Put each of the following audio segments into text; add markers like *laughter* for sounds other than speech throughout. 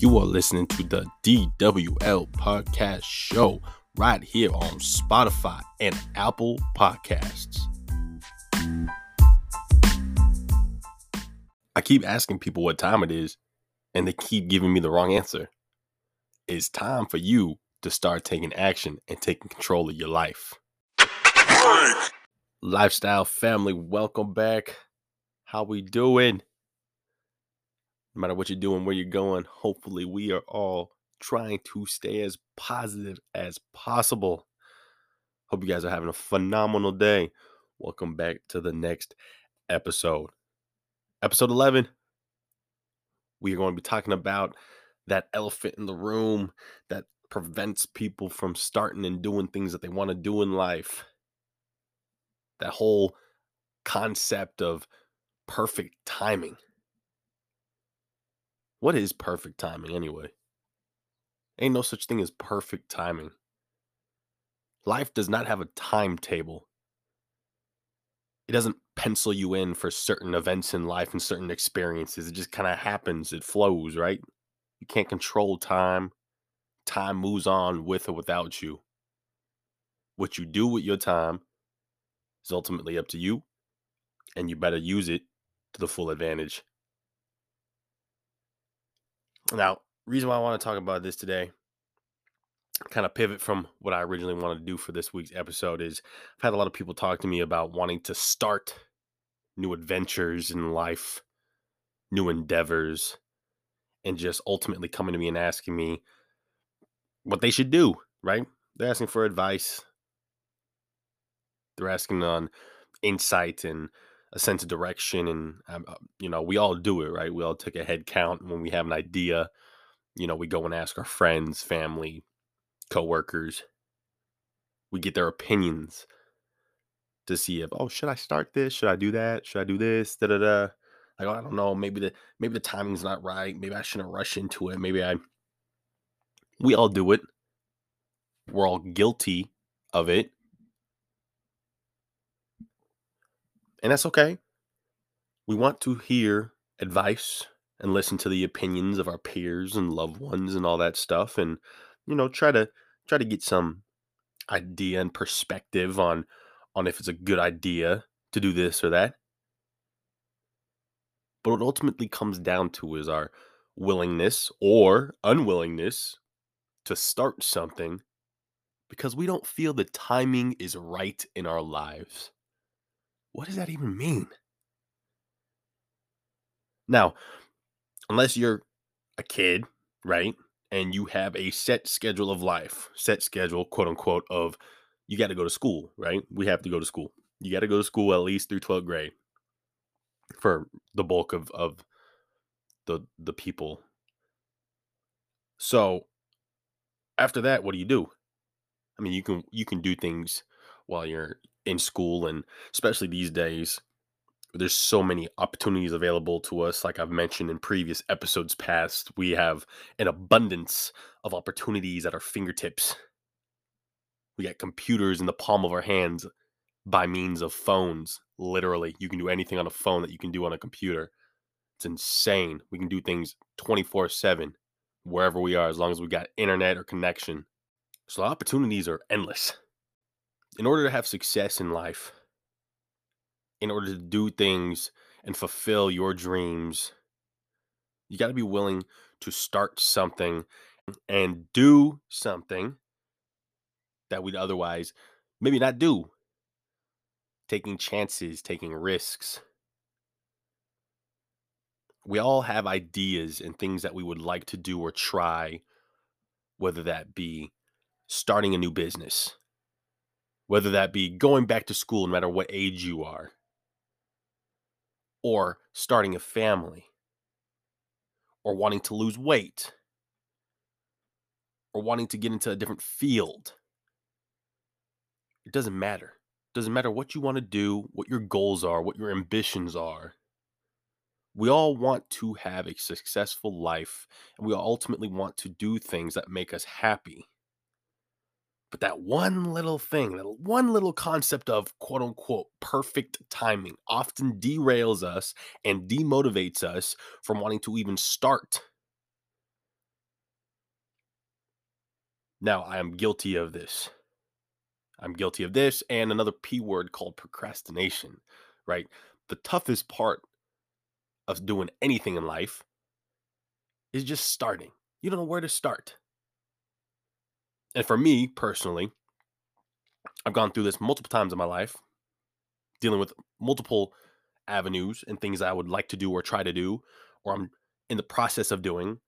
You are listening to the DWL Podcast Show right here on Spotify and Apple Podcasts. I keep asking people what time it is, and they keep giving me the wrong answer. It's time for you to start taking action and taking control of your life. Lifestyle family, welcome back. How we doing? No matter what you're doing, where you're going, hopefully we are all trying to stay as positive as possible. Hope you guys are having a phenomenal day. Welcome back to the next episode. Episode 11. We are going to be talking about that elephant in the room that prevents people from starting and doing things that they want to do in life. That whole concept of perfect timing. What is perfect timing anyway? Ain't no such thing as perfect timing. Life does not have a timetable. It doesn't pencil you in for certain events in life and certain experiences. It just kind of happens, it flows, right? You can't control time. Time moves on with or without you. What you do with your time is ultimately up to you, and you better use it to the full advantage. Now, reason why I want to talk about this today, kind of pivot from what I originally wanted to do for this week's episode, is I've had a lot of people talk to me about wanting to start new adventures in life, new endeavors, and just ultimately coming to me and asking me what they should do, right? They're asking for advice. They're asking on insight and a sense of direction and um, uh, you know we all do it right? We all take a head count when we have an idea. You know we go and ask our friends family coworkers. We get their opinions to see if oh should i start this? Should i do that? Should i do this? Da da da. Like oh, i don't know. Maybe the maybe the timing's not right. Maybe i shouldn't rush into it. Maybe i we all do it. We're all guilty of it And that's okay. We want to hear advice and listen to the opinions of our peers and loved ones and all that stuff and you know try to try to get some idea and perspective on on if it's a good idea to do this or that. But what ultimately comes down to is our willingness or unwillingness to start something because we don't feel the timing is right in our lives. What does that even mean? Now, unless you're a kid, right? And you have a set schedule of life, set schedule, quote unquote, of you got to go to school, right? We have to go to school. You got to go to school at least through 12th grade for the bulk of, of the the people. So after that, what do you do? I mean, you can you can do things while you're in school and especially these days there's so many opportunities available to us like i've mentioned in previous episodes past we have an abundance of opportunities at our fingertips. We got computers in the palm of our hands by means of phones literally. You can do anything on a phone that you can do on a computer. It's insane. We can do things 24 7 wherever we are as long as we got internet or connection. So opportunities are endless in order to have success in life, in order to do things and fulfill your dreams, you got to be willing to start something and do something that we'd otherwise maybe not do. Taking chances, taking risks. We all have ideas and things that we would like to do or try, whether that be starting a new business, whether that be going back to school, no matter what age you are, or starting a family, or wanting to lose weight, or wanting to get into a different field. It doesn't matter. It doesn't matter what you want to do, what your goals are, what your ambitions are. We all want to have a successful life, and we ultimately want to do things that make us happy. But that one little thing, that one little concept of quote unquote perfect timing often derails us and demotivates us from wanting to even start. Now, I am guilty of this. I'm guilty of this and another P word called procrastination, right? The toughest part of doing anything in life is just starting. You don't know where to start. And for me personally, I've gone through this multiple times in my life, dealing with multiple avenues and things I would like to do or try to do, or I'm in the process of doing.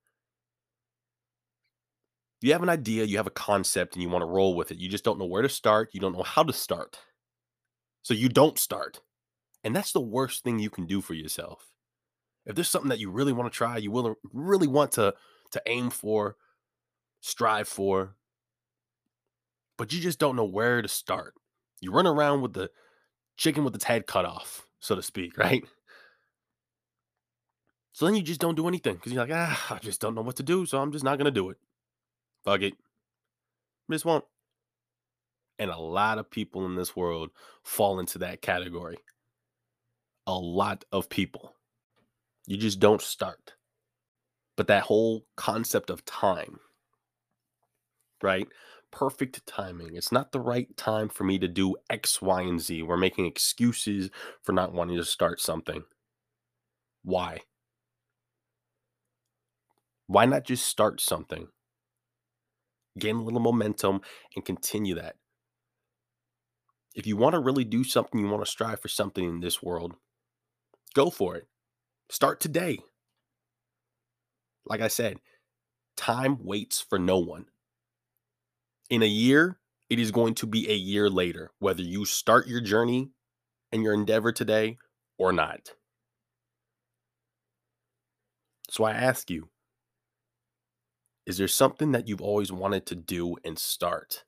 You have an idea, you have a concept, and you want to roll with it. You just don't know where to start. You don't know how to start. So you don't start. And that's the worst thing you can do for yourself. If there's something that you really want to try, you will really want to to aim for, strive for, but you just don't know where to start. You run around with the chicken with its head cut off, so to speak, *laughs* right? So then you just don't do anything because you're like, ah, I just don't know what to do, so I'm just not gonna do it. Fuck it. Just won't. And a lot of people in this world fall into that category. A lot of people. You just don't start. But that whole concept of time, right? Perfect timing. It's not the right time for me to do X, Y, and Z. We're making excuses for not wanting to start something. Why? Why not just start something? Gain a little momentum and continue that. If you want to really do something, you want to strive for something in this world, go for it. Start today. Like I said, time waits for no one. In a year, it is going to be a year later, whether you start your journey and your endeavor today or not. So I ask you, is there something that you've always wanted to do and start,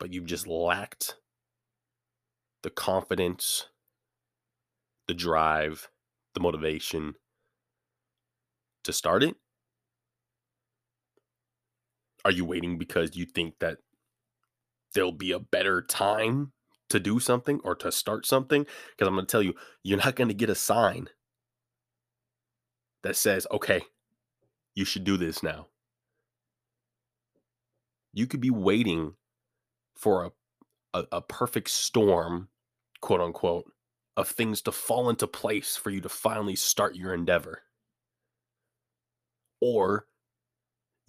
but you've just lacked the confidence, the drive, the motivation to start it? Are you waiting because you think that there'll be a better time to do something or to start something? Because I'm going to tell you, you're not going to get a sign that says, okay, you should do this now. You could be waiting for a, a, a perfect storm, quote unquote, of things to fall into place for you to finally start your endeavor. Or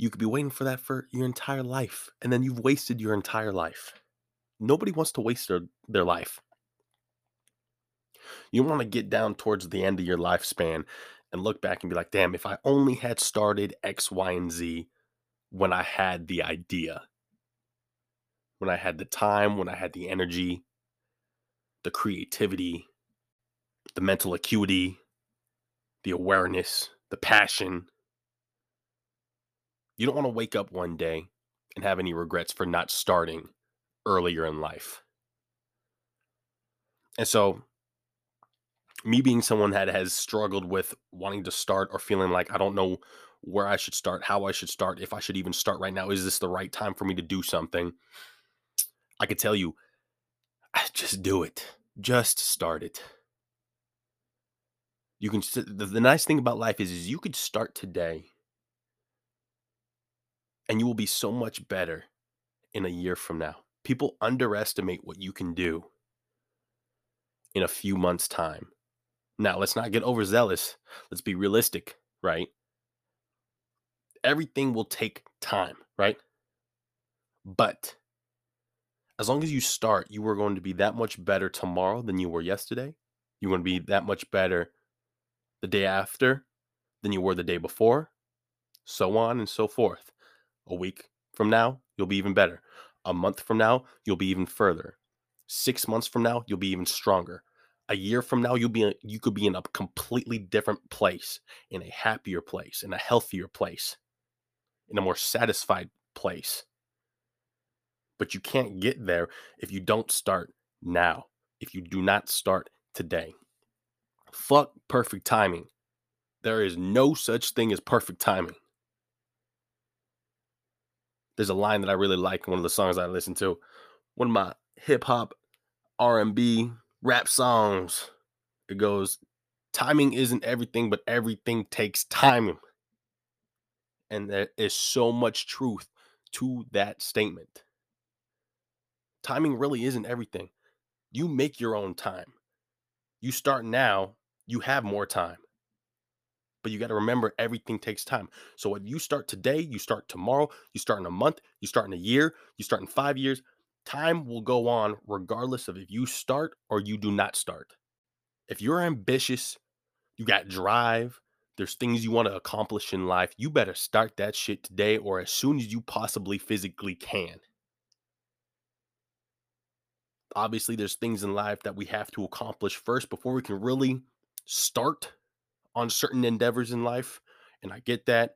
you could be waiting for that for your entire life, and then you've wasted your entire life. Nobody wants to waste their, their life. You want to get down towards the end of your lifespan and look back and be like, damn, if I only had started X, Y, and Z when I had the idea, when I had the time, when I had the energy, the creativity, the mental acuity, the awareness, the passion. You don't want to wake up one day and have any regrets for not starting earlier in life. And so, me being someone that has struggled with wanting to start or feeling like I don't know where I should start, how I should start, if I should even start right now, is this the right time for me to do something? I could tell you, ah, just do it. Just start it you can the, the nice thing about life is is you could start today and you will be so much better in a year from now. People underestimate what you can do in a few months time. Now let's not get overzealous. Let's be realistic right? Everything will take time right? But as long as you start you are going to be that much better tomorrow than you were yesterday. You're going to be that much better the day after than you were the day before, so on and so forth. A week from now, you'll be even better. A month from now, you'll be even further. Six months from now, you'll be even stronger. A year from now, you'll be you could be in a completely different place, in a happier place, in a healthier place, in a more satisfied place. But you can't get there if you don't start now. If you do not start today. Fuck perfect timing. There is no such thing as perfect timing. There's a line that I really like in one of the songs I listen to. One of my hip hop, R&B, rap songs. It goes, "Timing isn't everything, but everything takes time." And there is so much truth to that statement. Timing really isn't everything. You make your own time. You start now, you have more time. But you got to remember everything takes time. So if you start today, you start tomorrow, you start in a month, you start in a year, you start in five years, time will go on regardless of if you start or you do not start. If you're ambitious, you got drive, there's things you want to accomplish in life, you better start that shit today or as soon as you possibly physically can. Obviously, there's things in life that we have to accomplish first before we can really start on certain endeavors in life. And I get that.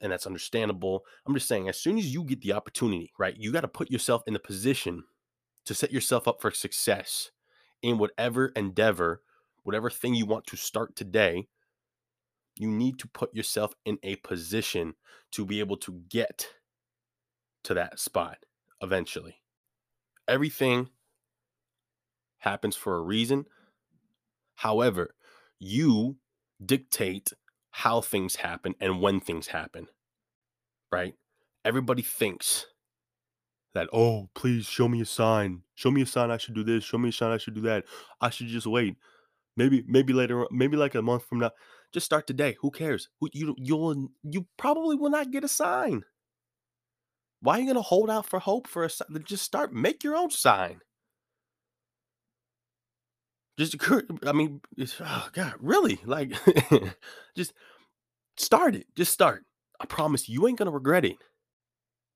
And that's understandable. I'm just saying, as soon as you get the opportunity, right, you got to put yourself in the position to set yourself up for success in whatever endeavor, whatever thing you want to start today. You need to put yourself in a position to be able to get to that spot eventually. Everything happens for a reason. However, you dictate how things happen and when things happen. Right? Everybody thinks that, oh, please show me a sign. Show me a sign I should do this. Show me a sign I should do that. I should just wait. Maybe, maybe later, maybe like a month from now. Just start today. Who cares? You you'll you probably will not get a sign. Why are you gonna hold out for hope for a sign? Just start. Make your own sign. Just I mean, oh God, really? Like, *laughs* just start it. Just start. I promise you ain't gonna regret it.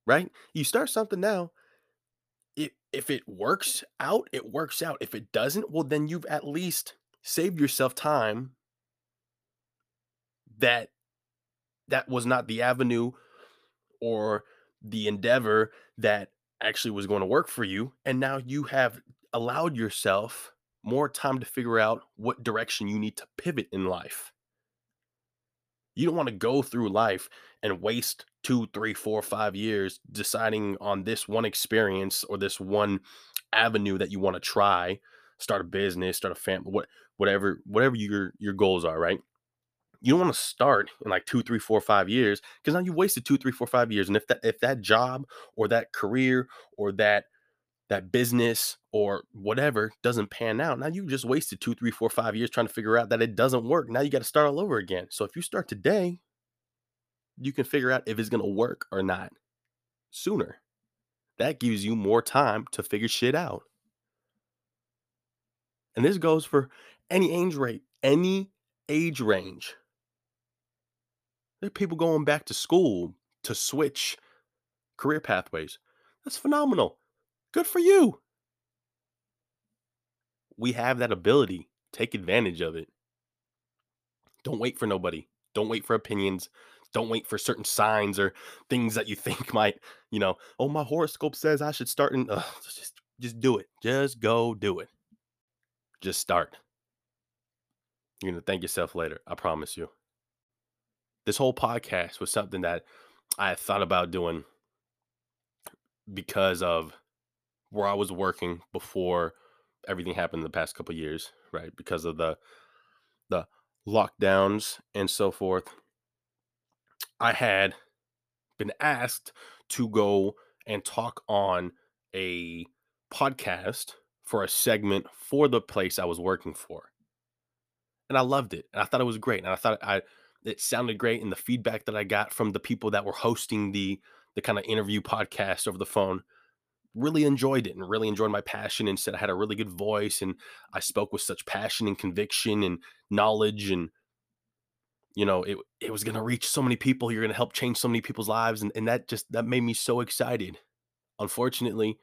Right? You start something now. If if it works out, it works out. If it doesn't, well, then you've at least saved yourself time. That that was not the avenue or the endeavor that actually was going to work for you, and now you have allowed yourself more time to figure out what direction you need to pivot in life. You don't want to go through life and waste two, three, four, five years deciding on this one experience or this one avenue that you want to try, start a business, start a family, what, whatever, whatever your your goals are, right? You don't want to start in like two, three, four, five years because now you wasted two, three, four, five years. And if that if that job or that career or that that business or whatever doesn't pan out, now you just wasted two, three, four, five years trying to figure out that it doesn't work. Now you got to start all over again. So if you start today, you can figure out if it's going to work or not sooner. That gives you more time to figure shit out. And this goes for any age rate, any age range. There are people going back to school to switch career pathways. That's phenomenal. Good for you. We have that ability. Take advantage of it. Don't wait for nobody. Don't wait for opinions. Don't wait for certain signs or things that you *laughs* think might, you know, oh, my horoscope says I should start and Uh, just, just do it. Just go do it. Just start. You're to thank yourself later. I promise you. This whole podcast was something that I thought about doing because of where I was working before everything happened in the past couple years, right? Because of the the lockdowns and so forth. I had been asked to go and talk on a podcast for a segment for the place I was working for. And I loved it. And I thought it was great. And I thought I it sounded great and the feedback that I got from the people that were hosting the the kind of interview podcast over the phone really enjoyed it and really enjoyed my passion and said I had a really good voice and I spoke with such passion and conviction and knowledge and you know it it was going to reach so many people you're going to help change so many people's lives and, and that just that made me so excited. Unfortunately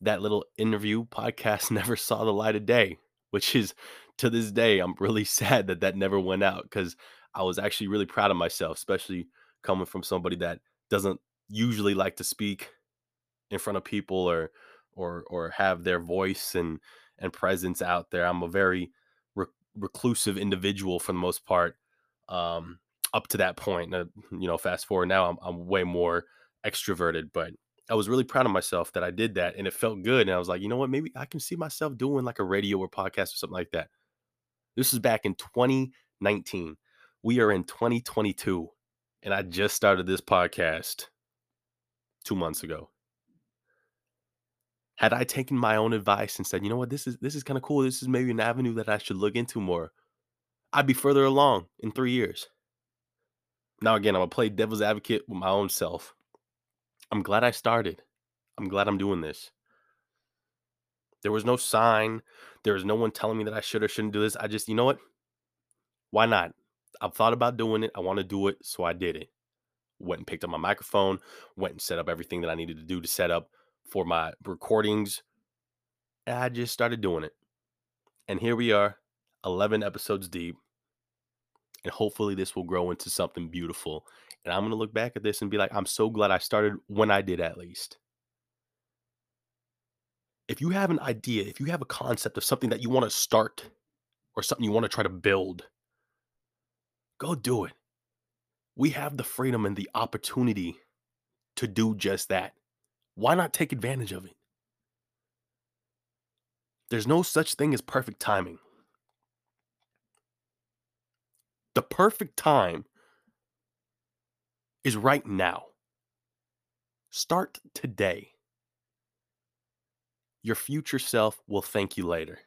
that little interview podcast *laughs* never saw the light of day which is to this day i'm really *laughs* sad that that never went out because i was actually really proud of myself especially coming from somebody that doesn't usually like to speak in front of people or or or have their voice and and presence out there. I'm a very re- reclusive individual for the most part. Um, up to that point, uh, you know, fast forward now, I'm I'm way more extroverted, but I was really proud of myself that I did that, and it felt good. And I was like, you know what, maybe I can see myself doing like a radio or podcast or something like that. This is back in 2019. We are in 2022, and I just started this podcast two months ago. Had I taken my own advice and said, you know what, this is this is kind of cool. This is maybe an avenue that I should look into more. I'd be further along in three years. Now again, I'm gonna play devil's advocate with my own self. I'm glad I started. I'm glad I'm doing this. There was no sign. There was no one telling me that I should or shouldn't do this. I just, you know what? Why not? I've thought about doing it. I want to do it, so I did it. Went and picked up my microphone, went and set up everything that I needed to do to set up for my recordings. And I just started doing it. And here we are, 11 episodes deep. And hopefully, this will grow into something beautiful. And I'm going to look back at this and be like, I'm so glad I started when I did, at least. If you have an idea, if you have a concept of something that you want to start or something you want to try to build, go do it. We have the freedom and the opportunity to do just that. Why not take advantage of it? There's no such thing as perfect timing. The perfect time is right now. Start today. Your future self will thank you later.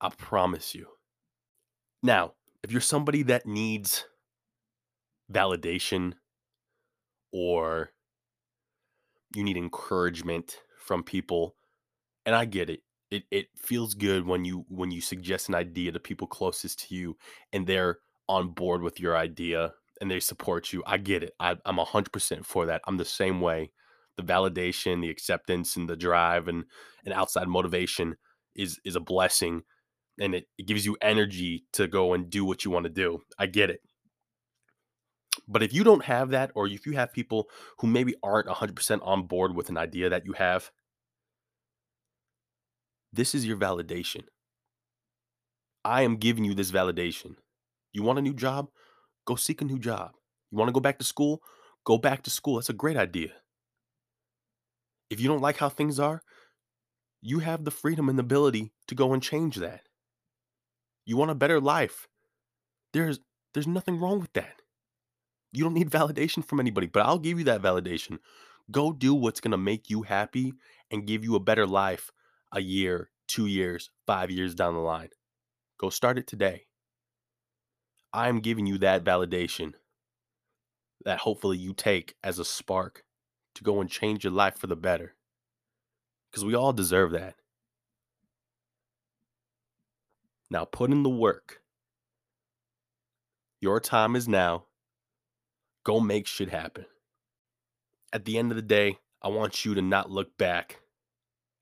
I promise you. Now, if you're somebody that needs validation or you need encouragement from people and i get it. It it feels good when you when you suggest an idea to people closest to you and they're on board with your idea and they support you. I get it. I, i'm 100% for that. I'm the same way. The validation the acceptance and the drive and and outside motivation is is a blessing and it, it gives you energy to go and do what you want to do. I get it but if you don't have that, or if you have people who maybe aren't 100% on board with an idea that you have, this is your validation. I am giving you this validation. You want a new job? Go seek a new job. You want to go back to school? Go back to school. That's a great idea. If you don't like how things are, you have the freedom and the ability to go and change that. You want a better life. There's there's nothing wrong with that. You don't need validation from anybody, but I'll give you that validation. Go do what's going to make you happy and give you a better life a year, two years, five years down the line. Go start it today. I'm giving you that validation that hopefully you take as a spark to go and change your life for the better. Because we all deserve that. Now put in the work. Your time is now. Go make shit happen. At the end of the day, I want you to not look back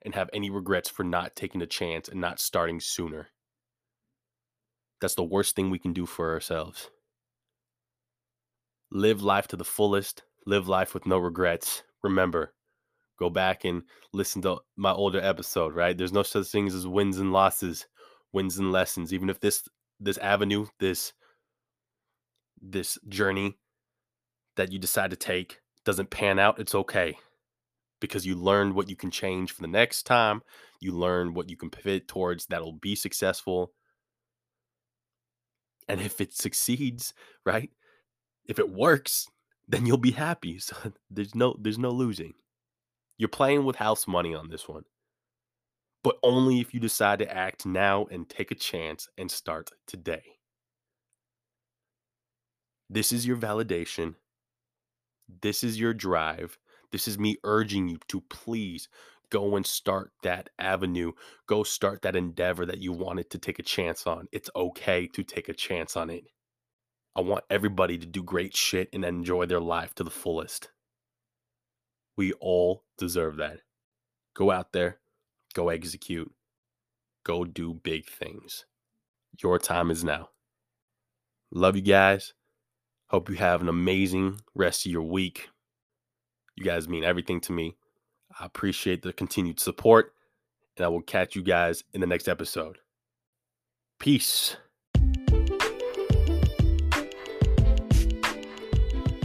and have any regrets for not taking a chance and not starting sooner. That's the worst thing we can do for ourselves. Live life to the fullest, live life with no regrets. Remember, go back and listen to my older episode, right? There's no such things as wins and losses, wins and lessons. Even if this this avenue, this this journey that you decide to take doesn't pan out, it's okay because you learned what you can change for the next time. You learn what you can pivot towards that'll be successful. And if it succeeds, right? If it works, then you'll be happy. *laughs* So there's no there's no losing. You're playing with house money on this one. But only if you decide to act now and take a chance and start today. This is your validation this is your drive. This is me urging you to please go and start that avenue. Go start that endeavor that you wanted to take a chance on. It's okay to take a chance on it. I want everybody to do great shit and enjoy their life to the fullest. We all deserve that. Go out there, go execute, go do big things. Your time is now. Love you guys. Hope you have an amazing rest of your week. You guys mean everything to me. I appreciate the continued support, and I will catch you guys in the next episode. Peace.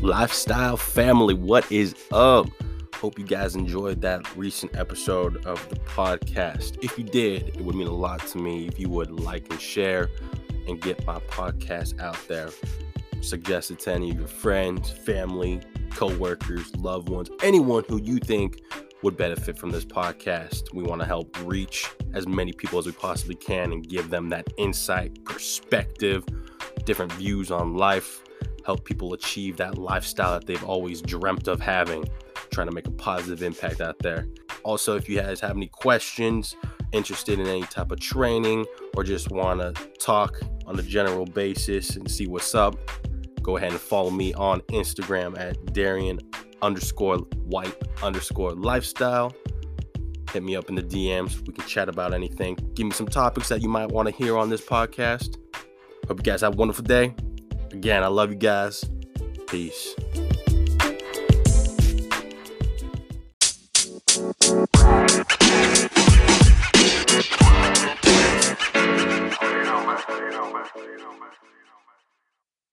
Lifestyle family, what is up? Hope you guys enjoyed that recent episode of the podcast. If you did, it would mean a lot to me if you would like and share and get my podcast out there suggest it to any of your friends, family, co-workers, loved ones, anyone who you think would benefit from this podcast. We want to help reach as many people as we possibly can and give them that insight, perspective, different views on life, help people achieve that lifestyle that they've always dreamt of having, trying to make a positive impact out there. Also, if you guys have any questions, interested in any type of training, or just want to talk on a general basis and see what's up, go ahead and follow me on Instagram at Darian underscore white underscore lifestyle. Hit me up in the DMs. We can chat about anything. Give me some topics that you might want to hear on this podcast. Hope you guys have a wonderful day. Again, I love you guys. Peace.